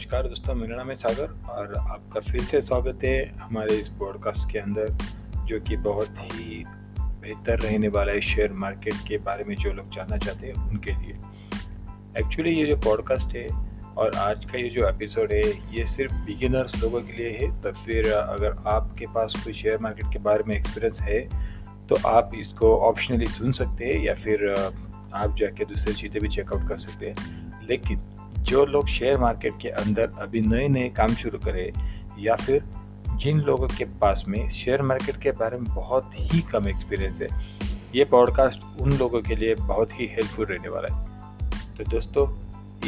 नमस्कार दोस्तों, मेरा नाम है सागर और आपका फिर से स्वागत है हमारे इस पॉडकास्ट के अंदर, जो कि बहुत ही बेहतर रहने वाला है शेयर मार्केट के बारे में जो लोग जानना चाहते हैं उनके लिए। एक्चुअली ये जो पॉडकास्ट है और आज का ये जो एपिसोड है, ये सिर्फ़ बिगिनर्स लोगों के लिए है तो फिर अगर आपके पास कोई शेयर मार्केट के बारे में एक्सपीरियंस है तो आप इसको ऑप्शनली सुन सकते हैं या फिर, आप जाके दूसरी चीज़ें भी चेकआउट कर सकते हैं। लेकिन जो लोग शेयर मार्केट के अंदर अभी नए नए काम शुरू करें, या फिर जिन लोगों के पास में शेयर मार्केट के बारे में बहुत ही कम एक्सपीरियंस है, ये पॉडकास्ट उन लोगों के लिए बहुत ही हेल्पफुल रहने वाला है। तो दोस्तों,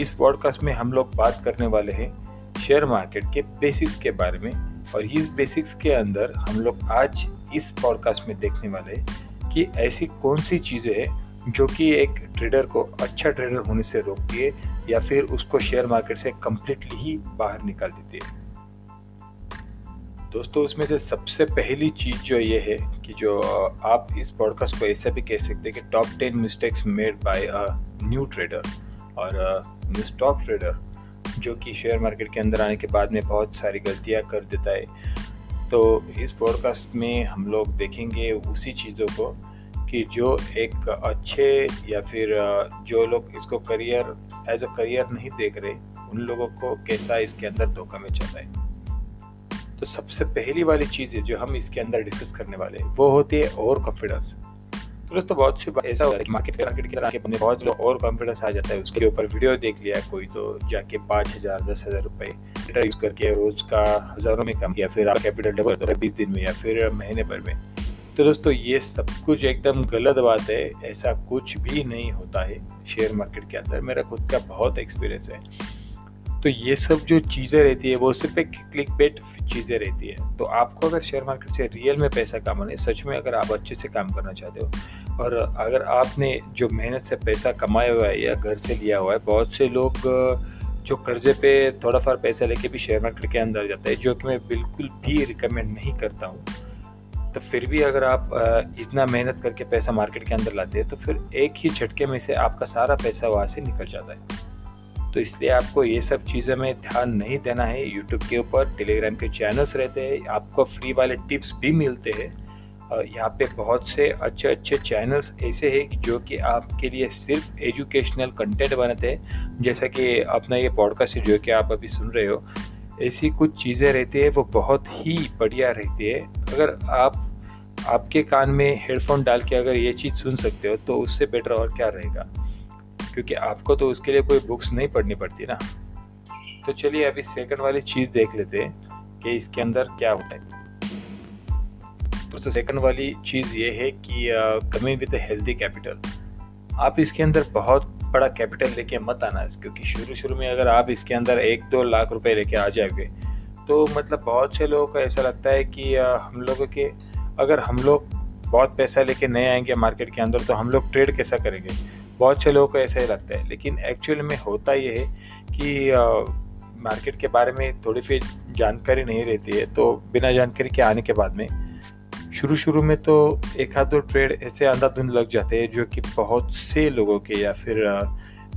इस पॉडकास्ट में हम लोग बात करने वाले हैं शेयर मार्केट के बेसिक्स के बारे में, और इस बेसिक्स के अंदर हम लोग आज इस पॉडकास्ट में देखने वाले हैं कि ऐसी कौन सी चीज़ें हैं जो कि एक ट्रेडर को अच्छा ट्रेडर होने से रोकती है या फिर उसको शेयर मार्केट से कम्प्लीटली ही बाहर निकाल देती है। दोस्तों, उसमें से सबसे पहली चीज़ जो ये है कि जो आप इस पॉडकास्ट को ऐसा भी कह सकते हैं कि top ten mistakes made by a new trader और न्यू स्टॉक ट्रेडर जो कि शेयर मार्केट के अंदर आने के बाद में बहुत सारी गलतियाँ कर देता है। तो इस पॉडकास्ट में हम लोग देखेंगे उसी चीज़ों को कि जो एक अच्छे या फिर जो लोग इसको करियर एज अ करियर नहीं देख रहे, उन लोगों को कैसा इसके अंदर धोखा में चल रहा है। तो सबसे पहली वाली चीज़ है जो हम इसके अंदर डिस्कस करने वाले हैं, वो होती है ओवर कॉन्फिडेंस तो दोस्तों, बहुत सी ऐसा होता है मार्केट मार्केट के बंदे बहुत लोग और कॉन्फिडेंस आ जाता है, उसके ऊपर वीडियो देख लिया कोई तो जाके पाँच हज़ार, दस हज़ार रुपये यूज़ करके रोज़ का हज़ारों में कम या फिर आप कैपिटल डबल बीस दिन में या फिर महीने भर में। तो दोस्तों, ये सब कुछ एकदम गलत बात है। ऐसा कुछ भी नहीं होता है शेयर मार्केट के अंदर। मेरा खुद का बहुत एक्सपीरियंस है। तो ये सब जो चीज़ें रहती है, वो सिर्फ़ एक क्लिक बेट चीज़ें रहती है। तो आपको अगर शेयर मार्केट से रियल में पैसा कमाना है सच में अगर आप अच्छे से काम करना चाहते हो, और अगर आपने जो मेहनत से पैसा कमाया हुआ है या घर से लिया हुआ है, बहुत से लोग, जो कर्जे पे थोड़ा फार पैसा लेके भी शेयर मार्केट के अंदर जाता है, जो कि मैं बिल्कुल भी रिकमेंड नहीं करता हूँ। तो फिर भी अगर आप इतना मेहनत करके पैसा मार्केट के अंदर लाते हैं तो फिर एक ही झटके में से आपका सारा पैसा वहाँ से निकल जाता है। तो इसलिए आपको ये सब चीज़ों में ध्यान नहीं देना है। यूट्यूब के ऊपर टेलीग्राम के चैनल्स रहते हैं। आपको फ्री वाले टिप्स भी मिलते हैं। यहाँ पे बहुत से अच्छे अच्छे चैनल्स ऐसे हैं जो कि आपके लिए सिर्फ़ एजुकेशनल कंटेंट बनाते हैं। जैसा कि अपना ये पॉडकास्ट जो कि आप अभी सुन रहे हो। ऐसी कुछ चीज़ें रहती है, वो बहुत ही बढ़िया रहती है। अगर आप, आपके कान में हेडफोन डाल के अगर ये चीज़ सुन सकते हो तो उससे बेटर और क्या रहेगा? क्योंकि आपको तो उसके लिए कोई बुक्स नहीं पढ़नी पड़ती ना। तो चलिए अभी सेकंड वाली चीज़ देख लेते हैं कि इसके अंदर क्या होता है। तो सेकंड वाली चीज़ ये है कि कमिंग विद हेल्दी कैपिटल आप इसके अंदर बहुत बड़ा कैपिटल लेके मत आना क्योंकि शुरू शुरू में अगर आप इसके अंदर एक दो लाख रुपए लेके आ जाओगे तो मतलब बहुत से लोगों को ऐसा लगता है कि हम लोगों के, अगर हम लोग बहुत पैसा लेके नए आएँगे मार्केट के अंदर तो हम लोग ट्रेड कैसा करेंगे? बहुत से लोगों को ऐसा ही लगता है। लेकिन एक्चुअल में होता ये है कि मार्केट के बारे में थोड़ी सी जानकारी नहीं रहती है तो बिना जानकारी के आने के बाद में शुरू शुरू में तो एक आध दो ट्रेड ऐसे अंधाधुंध लग जाते हैं, जो कि बहुत से लोगों के या फिर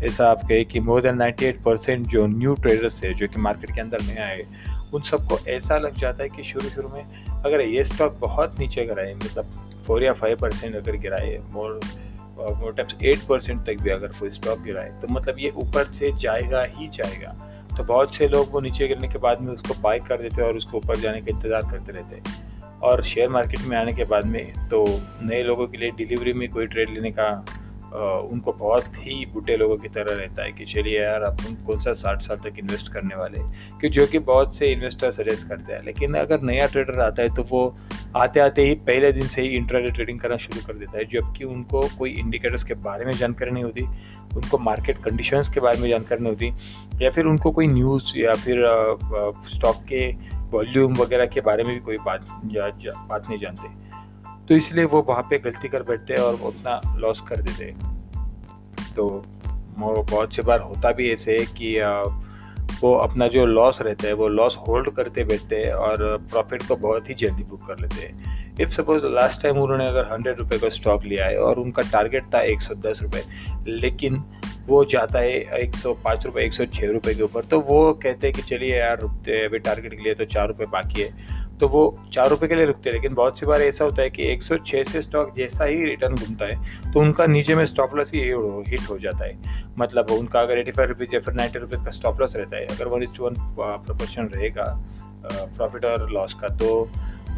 ऐसा आप कहे कि मोर देन 98 परसेंट जो न्यू ट्रेडर्स है, जो कि मार्केट के अंदर नए आए, उन सबको ऐसा लग जाता है कि शुरू शुरू में अगर ये स्टॉक बहुत नीचे गिराए मतलब फोर या फाइव परसेंट अगर गिराए more more times eight percent तक भी अगर कोई स्टॉक गिराए तो मतलब ये ऊपर से जाएगा ही जाएगा। तो बहुत से लोग वो नीचे गिरने के बाद में उसको बाय कर देते हैं और उसको ऊपर जाने का इंतज़ार करते रहते हैं। और शेयर मार्केट में आने के बाद में तो नए लोगों के लिए डिलीवरी में कोई ट्रेड लेने का उनको बहुत ही बुढ़े लोगों की तरह रहता है कि चलिए यार अपन कौन सा साठ साल तक इन्वेस्ट करने वाले कि जो कि बहुत से इन्वेस्टर सजेस्ट करते हैं। लेकिन अगर नया ट्रेडर आता है तो वो आते आते ही पहले दिन से ही इंटरनेट ट्रेडिंग करना शुरू कर देता है, जबकि उनको कोई इंडिकेटर्स के बारे में जानकारी नहीं होती, उनको मार्केट कंडीशंस के बारे में जानकारी नहीं होती, या फिर उनको कोई न्यूज़ या फिर स्टॉक के वॉल्यूम वगैरह के बारे में भी कोई बात बात नहीं जानते। तो इसलिए वो वहाँ पे गलती कर बैठते हैं और वो अपना लॉस कर देते हैं। तो बहुत से बार होता भी ऐसे है कि वो अपना जो लॉस रहता है, वो लॉस होल्ड करते बैठते हैं और प्रॉफिट को बहुत ही जल्दी बुक कर लेते हैं। इफ़ सपोज़ लास्ट टाइम उन्होंने अगर हंड्रेड रुपये का स्टॉक लिया है और उनका टारगेट था एक सौ दस रुपये लेकिन वो जाता है एक सौ पाँच रुपये एक सौ छः रुपये के ऊपर तो वो कहते हैं कि चलिए यार, रुकते अभी टारगेट के लिए तो चार रुपये बाकी है। तो वो चार रुपये के लिए रुकते हैं, लेकिन बहुत सी बार ऐसा होता है कि 106 से स्टॉक जैसा ही रिटर्न घूमता है तो उनका नीचे में स्टॉप लॉस ही हिट हो जाता है। मतलब उनका अगर एटी फाइव रुपीज़ या फिर नाइन्टी रुपीज़ का स्टॉप लॉस रहता है, अगर one is to one proportion रहेगा प्रॉफिट और लॉस का तो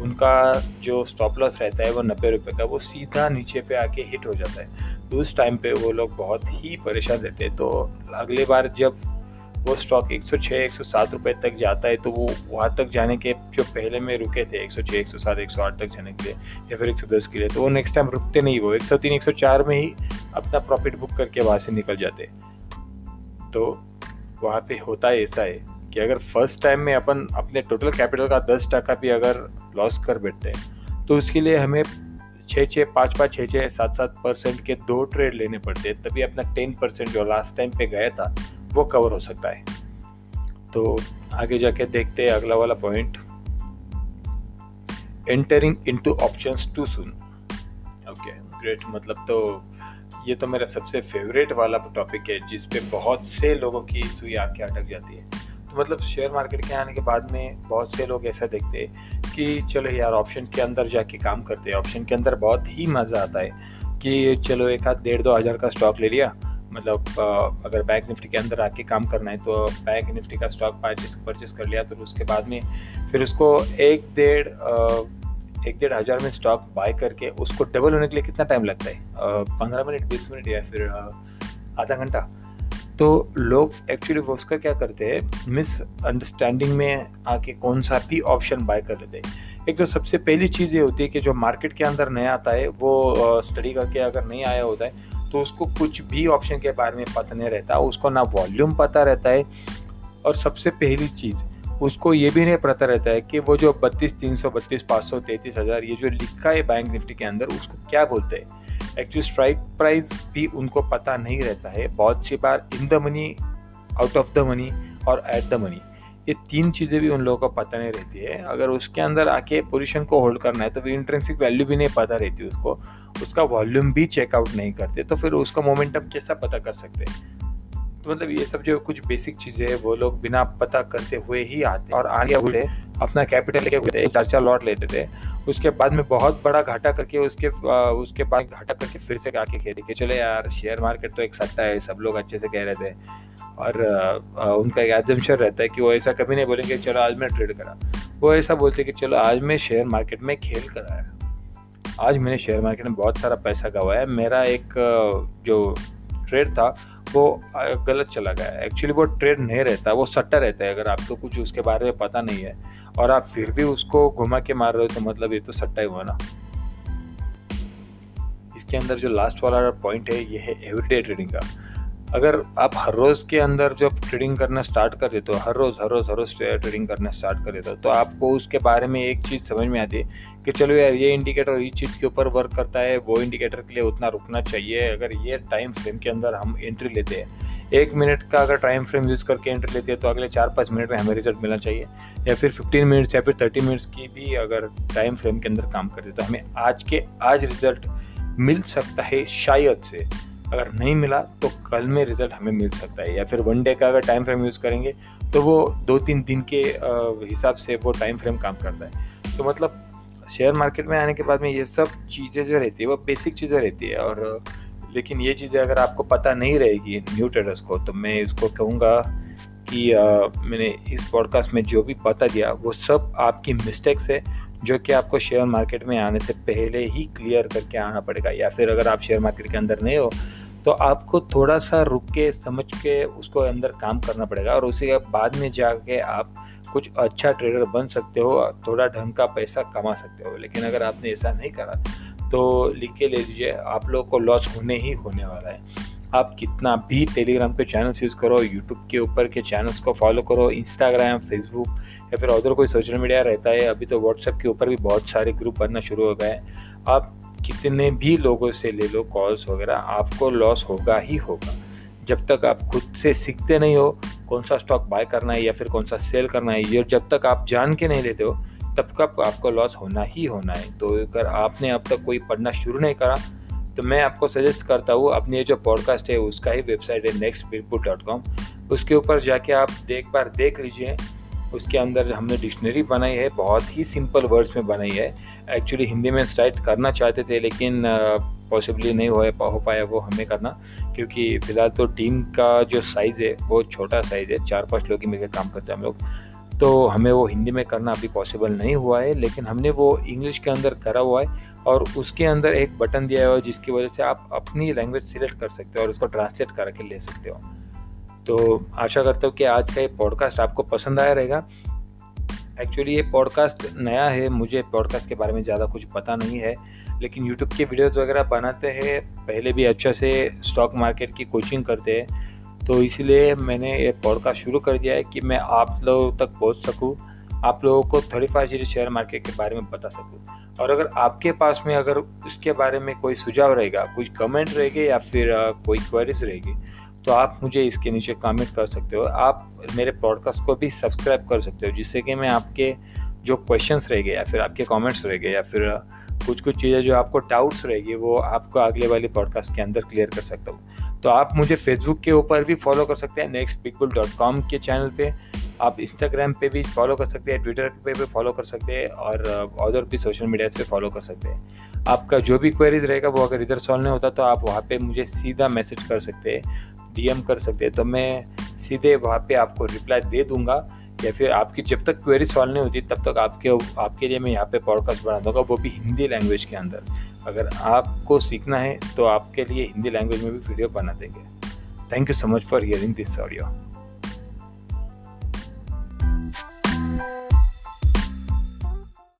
उनका जो स्टॉप लॉस रहता है वो नब्बे रुपये का, वो सीधा नीचे पे आके हिट हो जाता है। तो उस टाइम पे वो लोग बहुत ही परेशान रहते हैं तो अगली बार जब वो स्टॉक 106 107 रुपए तक जाता है तो वो वहाँ तक जाने के जो पहले में रुके थे 106 107 108 तक जाने के लिए, या फिर 110 के लिए तो वो नेक्स्ट टाइम रुकते नहीं वो। 103 104 में ही अपना प्रॉफिट बुक करके वहाँ से निकल जाते। तो वहाँ पे होता है ऐसा है कि अगर फ़र्स्ट टाइम में अपन अपने टोटल कैपिटल का दस भी अगर लॉस कर बैठते हैं तो उसके लिए हमें छः छः पाँच पाँच छः छः सात सात परसेंट के दो ट्रेड लेने पड़ते हैं, तभी अपना टेन परसेंट जो लास्ट टाइम पे गया था वो कवर हो सकता है। तो आगे जाके देखते हैं अगला वाला पॉइंट एंटरिंग इनटू ऑप्शंस टू सुन ओके ग्रेट मतलब तो ये तो मेरा सबसे फेवरेट वाला टॉपिक है, जिस पे बहुत से लोगों की सुई आके अटक जाती है। तो मतलब शेयर मार्केट के आने के बाद में बहुत से लोग ऐसा देखते हैं कि चलो यार ऑप्शन के अंदर जाके काम करते हैं। ऑप्शन के अंदर बहुत ही मज़ा आता है कि चलो एक आध डेढ़ दो हज़ार का स्टॉक ले लिया मतलब अगर बैंक निफ्टी के अंदर आके काम करना है तो बैंक निफ्टी का स्टॉक परचेज परचेज कर लिया तो उसके बाद में, फिर उसको एक डेढ़ एक डेढ़ हज़ार में स्टॉक बाय करके, उसको डबल होने के लिए कितना टाइम लगता है? पंद्रह मिनट, बीस मिनट या फिर आधा घंटा? तो लोग एक्चुअली वो उसका क्या करते हैं? मिस अंडरस्टैंडिंग में आके कौन सा भी ऑप्शन बाय कर लेते हैं। एक तो सबसे पहली चीज़ ये होती है कि जो मार्केट के अंदर नया आता है, वो स्टडी करके अगर नहीं आया होता है तो उसको कुछ भी ऑप्शन के बारे में पता नहीं रहता, उसको ना वॉल्यूम पता रहता है। और सबसे पहली चीज़, उसको ये भी नहीं पता रहता है कि वो जो बत्तीस, तीन सौ, बत्तीस, पाँच सौ, तैंतीस हज़ार, ये जो लिखा है बैंक निफ्टी के अंदर, उसको क्या बोलते हैं? एक्चुअली स्ट्राइक प्राइस भी उनको पता नहीं रहता है। बहुत सी बार in the money out of the money और एट द मनी ये तीन चीज़ें भी उन लोगों को पता नहीं रहती है। अगर उसके अंदर आके पोजीशन को होल्ड करना है तो भी इंट्रेंसिक वैल्यू भी नहीं पता रहती उसको। उसका वॉल्यूम भी चेकआउट नहीं करते तो फिर उसका मोमेंटम कैसा पता कर सकते हैं? तो मतलब ये सब जो कुछ बेसिक चीज़ें हैं, वो लोग बिना पता करते हुए ही आते और आगे उठे अपना कैपिटल लेके हुए चार चार लॉट लेते थे। उसके बाद में बहुत बड़ा घाटा करके उसके उसके बाद घाटा करके फिर से आके खेती चले यार शेयर मार्केट तो एक सट्टा है, सब लोग अच्छे से कह रहे थे। और उनका एक एजम्पन रहता है कि वो ऐसा कभी नहीं बोलेंगे, चलो आज मैं ट्रेड करा। वो ऐसा बोलते कि, चलो आज मैं शेयर मार्केट में खेल कर आया आज मैंने शेयर मार्केट में बहुत सारा पैसा गवाया मेरा एक जो ट्रेड था, वो गलत चला गया एक्चुअली वो ट्रेड नहीं रहता, वो सट्टा रहता है। अगर आपको तो कुछ उसके बारे में पता नहीं है और आप फिर भी उसको घुमा के मार रहे हो तो मतलब ये तो सट्टा ही हुआ ना। इसके अंदर जो लास्ट वाला पॉइंट है, ये है एवरीडे ट्रेडिंग का। अगर आप हर रोज़ के अंदर जब ट्रेडिंग करना स्टार्ट कर देते हो, हर रोज़ हर रोज़ हर रोज़ ट्रेडिंग करना स्टार्ट कर देते हो तो आपको उसके बारे में एक चीज़ समझ में आती है कि चलो यार, ये इंडिकेटर इस चीज़ के ऊपर वर्क करता है, वो इंडिकेटर के लिए उतना रुकना चाहिए। अगर ये टाइम फ्रेम के अंदर हम एंट्री लेते हैं, एक मिनट का अगर टाइम फ्रेम यूज़ करके एंट्री लेते हैं तो अगले चार पाँच मिनट में हमें रिज़ल्ट मिलना चाहिए। या फिर फिफ्टीन मिनट्स या फिर थर्टी मिनट्स की भी अगर टाइम फ्रेम के अंदर काम करते तो हमें आज के आज रिज़ल्ट मिल सकता है शायद से। अगर नहीं मिला तो कल में रिज़ल्ट हमें मिल सकता है। या फिर वन डे का अगर टाइम फ्रेम यूज़ करेंगे तो वो दो तीन दिन के हिसाब से वो टाइम फ्रेम काम करता है। तो मतलब शेयर मार्केट में आने के बाद में ये सब चीज़ें जो रहती है वो बेसिक चीज़ें रहती है। और लेकिन ये चीज़ें अगर आपको पता नहीं रहेगी न्यू ट्रेडर्स को तो मैं इसको कहूँगा कि आ, मैंने इस पॉडकास्ट में जो भी पता दिया वो सब आपकी मिस्टेक्स है जो कि आपको शेयर मार्केट में आने से पहले ही क्लियर करके आना पड़ेगा। या फिर अगर आप शेयर मार्केट के अंदर नहीं हो तो आपको थोड़ा सा रुक के, समझ के उसको अंदर काम करना पड़ेगा और उसी बाद में जाके आप कुछ अच्छा ट्रेडर बन सकते हो, थोड़ा ढंग का पैसा कमा सकते हो। लेकिन अगर आपने ऐसा नहीं करा तो लिख के ले लीजिए, आप लोग को लॉस होने ही होने वाला है। आप कितना भी टेलीग्राम के चैनल्स यूज़ करो, यूट्यूब के ऊपर के चैनल्स को फॉलो करो, इंस्टाग्राम, फेसबुक या फिर अदर कोई सोशल मीडिया रहता है, अभी तो व्हाट्सएप के ऊपर भी बहुत सारे ग्रुप बनना शुरू हो गए हैं। आप कितने भी लोगों से ले लो कॉल्स वगैरह, आपको लॉस होगा ही होगा। जब तक आप खुद से सीखते नहीं हो, कौन सा स्टॉक बाय करना है या फिर कौन सा सेल करना है, ये जब तक आप जान के नहीं लेते हो, तब तक आपको लॉस होना ही होना है। तो अगर आपने अब तक कोई पढ़ना शुरू नहीं करा तो मैं आपको सजेस्ट करता हूँ, अपनी ये जो पॉडकास्ट है, उसका ही वेबसाइट है नेक्स्ट डॉट कॉम उसके ऊपर जाके आप एक बार देख लीजिए उसके अंदर हमने डिक्शनरी बनाई है, बहुत ही सिंपल वर्ड्स में बनाई है। एक्चुअली हिंदी में स्टार्ट करना चाहते थे, लेकिन पॉसिबली नहीं हो हो पाया वो हमें करना, क्योंकि फ़िलहाल तो टीम का जो साइज़ है, वो छोटा साइज़ है चार पाँच लोग ही मिलकर काम करते हैं हम लोग। तो हमें वो हिंदी में करना अभी पॉसिबल नहीं हुआ है, लेकिन हमने वो इंग्लिश के अंदर करा हुआ है और उसके अंदर एक बटन दिया हुआ है, जिसकी वजह से आप अपनी लैंग्वेज सिलेक्ट कर सकते हो और उसको ट्रांसलेट करके ले सकते हो। तो आशा करता हूँ कि आज का ये पॉडकास्ट आपको पसंद आया रहेगा। एक्चुअली ये पॉडकास्ट नया है, मुझे पॉडकास्ट के बारे में ज़्यादा कुछ पता नहीं है, लेकिन यूट्यूब के वीडियोस वगैरह बनाते हैं, पहले भी अच्छा से स्टॉक मार्केट की कोचिंग करते हैं। तो इसलिए मैंने ये पॉडकास्ट शुरू कर दिया है कि मैं आप लोगों तक पहुँच सकूँ, आप लोगों को thirty five series share market के बारे में बता सकूँ। और अगर आपके पास में अगर उसके बारे में कोई सुझाव रहेगा कुछ कमेंट रहेगी या फिर कोई क्वेरीज रहेगी तो आप मुझे इसके नीचे कमेंट कर सकते हो। आप मेरे पॉडकास्ट को भी सब्सक्राइब कर सकते हो, जिससे कि मैं आपके जो क्वेश्चंस रह गए या फिर आपके कमेंट्स रह गए या फिर कुछ कुछ चीज़ें जो आपको डाउट्स रहेगी, वो आपको अगले वाले पॉडकास्ट के अंदर क्लियर कर सकता हूँ। तो आप मुझे फेसबुक के ऊपर भी फॉलो कर सकते हैं नेक्स्ट कॉम के चैनल पे। आप इंस्टाग्राम पे भी फॉलो कर सकते हैं ट्विटर पे भी फॉलो कर सकते हैं और अदर भी सोशल मीडिया पे फॉलो कर सकते हैं। आपका जो भी क्वेरीज रहेगा वो अगर इधर सॉल्व नहीं होता तो आप वहाँ पे मुझे सीधा मैसेज कर सकते हैं डीएम कर सकते हैं। तो मैं सीधे वहाँ पे आपको रिप्लाई दे दूँगा या फिर आपकी जब तक क्वेरी सॉल्व नहीं होती तब तक आपके आपके लिए मैं यहाँ पे पॉडकास्ट बना दूँगा, वो भी हिंदी लैंग्वेज के अंदर। अगर आपको सीखना है तो आपके लिए हिंदी लैंग्वेज में भी वीडियो बना देंगे। Thank you so much for hearing this audio